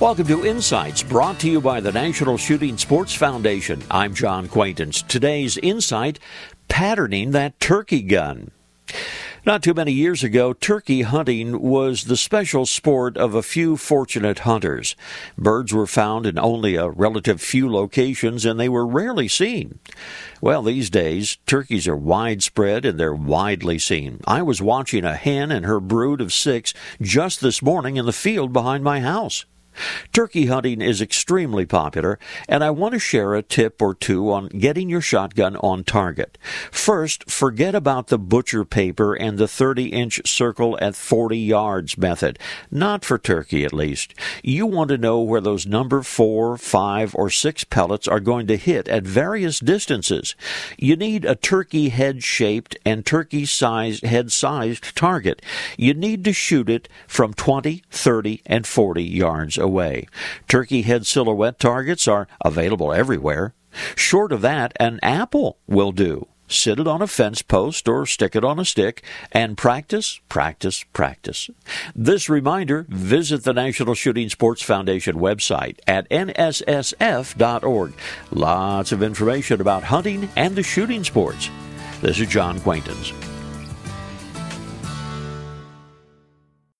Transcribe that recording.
Welcome to Insights, brought to you by the National Shooting Sports Foundation. I'm John Quaintance. Today's insight patterning that turkey gun. Not too many years ago, turkey hunting was the special sport of a few fortunate hunters. Birds were found in only a relative few locations and they were rarely seen. Well, these days, turkeys are widespread and they're widely seen. I was watching a hen and her brood of six just this morning in the field behind my house. Turkey hunting is extremely popular, and I want to share a tip or two on getting your shotgun on target. First, forget about the butcher paper and the 30 inch circle at 40 yards method. Not for turkey, at least. You want to know where those number 4, 5, or 6 pellets are going to hit at various distances. You need a turkey head shaped and turkey sized head sized target. You need to shoot it from 20, 30, and 40 yards away. Turkey head silhouette targets are available everywhere. Short of that, an apple will do. Sit it on a fence post or stick it on a stick and practice, practice, practice. This reminder, visit the National Shooting Sports Foundation website at nssf.org. Lots of information about hunting and the shooting sports. This is John Quaintance.